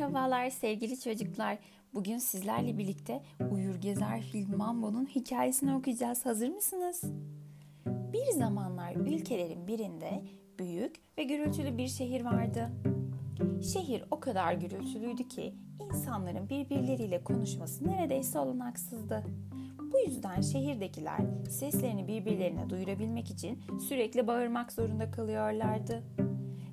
Merhabalar sevgili çocuklar. Bugün sizlerle birlikte Uyur Gezer film Mambo'nun hikayesini okuyacağız. Hazır mısınız? Bir zamanlar ülkelerin birinde büyük ve gürültülü bir şehir vardı. Şehir o kadar gürültülüydü ki insanların birbirleriyle konuşması neredeyse olanaksızdı. Bu yüzden şehirdekiler seslerini birbirlerine duyurabilmek için sürekli bağırmak zorunda kalıyorlardı.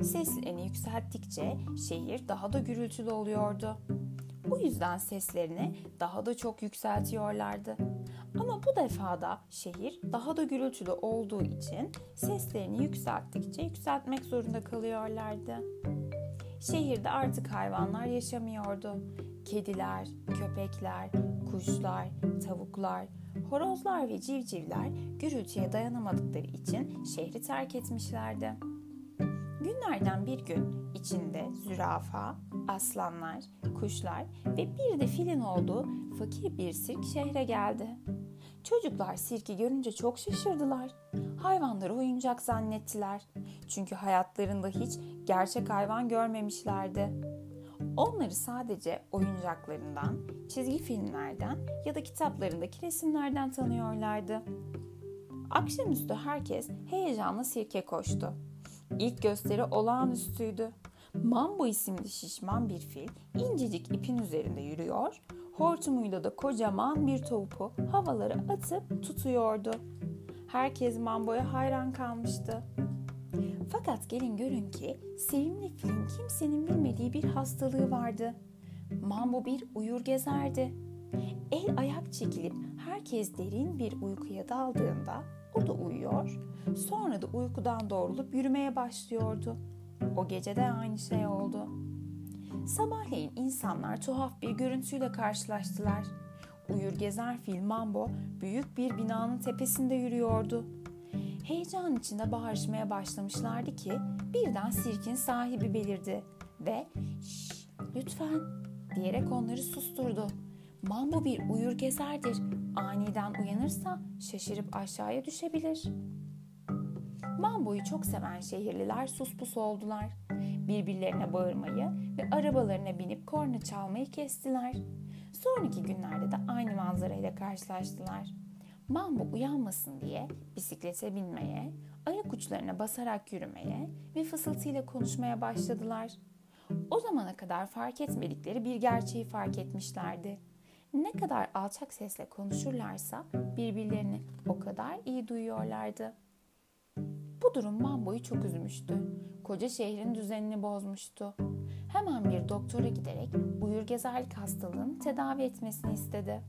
Seslerini yükselttikçe şehir daha da gürültülü oluyordu. Bu yüzden seslerini daha da çok yükseltiyorlardı. Ama bu defa da şehir daha da gürültülü olduğu için seslerini yükselttikçe yükseltmek zorunda kalıyorlardı. Şehirde artık hayvanlar yaşamıyordu. Kediler, köpekler, kuşlar, tavuklar, horozlar ve civcivler gürültüye dayanamadıkları için şehri terk etmişlerdi. Günlerden bir gün içinde zürafa, aslanlar, kuşlar ve bir de filin olduğu fakir bir sirk şehre geldi. Çocuklar sirki görünce çok şaşırdılar. Hayvanları oyuncak zannettiler. Çünkü hayatlarında hiç gerçek hayvan görmemişlerdi. Onları sadece oyuncaklarından, çizgi filmlerden ya da kitaplarındaki resimlerden tanıyorlardı. Akşamüstü herkes heyecanla sirke koştu. İlk gösteri olağanüstüydü. Mambo isimli şişman bir fil incecik ipin üzerinde yürüyor, hortumuyla da kocaman bir topu havalara atıp tutuyordu. Herkes Mambo'ya hayran kalmıştı. Fakat gelin görün ki sevimli filin kimsenin bilmediği bir hastalığı vardı. Mambo bir uyur gezerdi. El ayak çekilip herkes derin bir uykuya daldığında o da uyuyor, sonra da uykudan doğrulup yürümeye başlıyordu. O gece de aynı şey oldu. Sabahleyin insanlar tuhaf bir görüntüyle karşılaştılar. Uyur gezer fil Mambo büyük bir binanın tepesinde yürüyordu. Heyecan içinde bağırışmaya başlamışlardı ki birden sirkin sahibi belirdi ve "Şşş lütfen" diyerek onları susturdu. Mambo bir uyur gezerdir. Aniden uyanırsa şaşırıp aşağıya düşebilir. Mambo'yu çok seven şehirliler suspus oldular. Birbirlerine bağırmayı ve arabalarına binip korna çalmayı kestiler. Sonraki günlerde de aynı manzarayla karşılaştılar. Mambo uyanmasın diye bisiklete binmeye, ayak uçlarına basarak yürümeye ve fısıltıyla konuşmaya başladılar. O zamana kadar fark etmedikleri bir gerçeği fark etmişlerdi. Ne kadar alçak sesle konuşurlarsa birbirlerini o kadar iyi duyuyorlardı. Bu durum Mambo'yu çok üzmüştü. Koca şehrin düzenini bozmuştu. Hemen bir doktora giderek uyur gezerlik hastalığını tedavi etmesini istedi.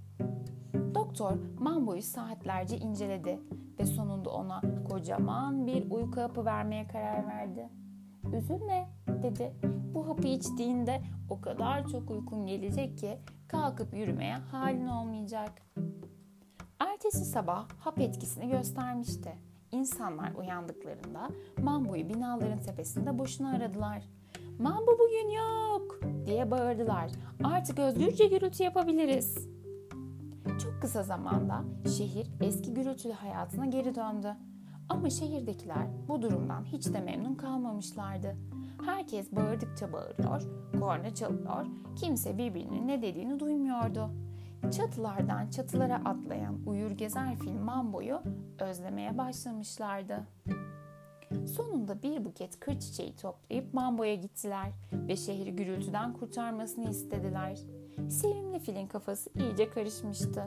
Doktor Mambo'yu saatlerce inceledi ve sonunda ona kocaman bir uyku hapı vermeye karar verdi. Üzülme dedi. Bu hapı içtiğinde o kadar çok uykun gelecek ki kalkıp yürümeye halin olmayacak. Ertesi sabah hap etkisini göstermişti. İnsanlar uyandıklarında Mambo'yu binaların tepesinde boşuna aradılar. Mambo bugün yok diye bağırdılar. Artık özgürce gürültü yapabiliriz. Çok kısa zamanda şehir eski gürültülü hayatına geri döndü. Ama şehirdekiler bu durumdan hiç de memnun kalmamışlardı. Herkes bağırdıkça bağırıyor, korna çalıyor, kimse birbirinin ne dediğini duymuyordu. Çatılardan çatılara atlayan uyur gezer fil Mambo'yu özlemeye başlamışlardı. Sonunda bir buket kır çiçeği toplayıp Mambo'ya gittiler ve şehri gürültüden kurtarmasını istediler. Sevimli filin kafası iyice karışmıştı.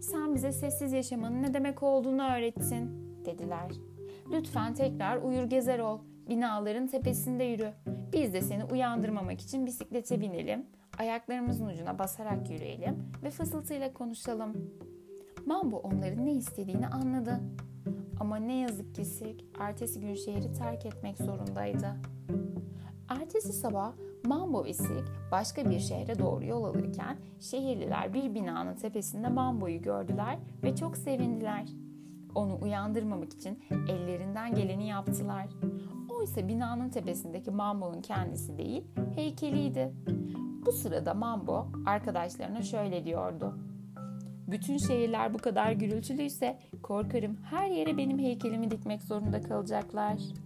Sen bize sessiz yaşamanın ne demek olduğunu öğrettin, dediler. Lütfen tekrar uyur gezer ol, binaların tepesinde yürü. Biz de seni uyandırmamak için bisiklete binelim, ayaklarımızın ucuna basarak yürüyelim ve fısıltıyla konuşalım. Mambo onların ne istediğini anladı. Ama ne yazık ki Sirk ertesi gün şehri terk etmek zorundaydı. Ertesi sabah Mambo ve Sirk başka bir şehre doğru yol alırken şehirliler bir binanın tepesinde Mambo'yu gördüler ve çok sevindiler. Onu uyandırmamak için ellerinden geleni yaptılar. Oysa binanın tepesindeki Mambo'nun kendisi değil, heykeliydi. Bu sırada Mambo arkadaşlarına şöyle diyordu. Bütün şehirler bu kadar gürültülüyse korkarım her yere benim heykelimi dikmek zorunda kalacaklar.''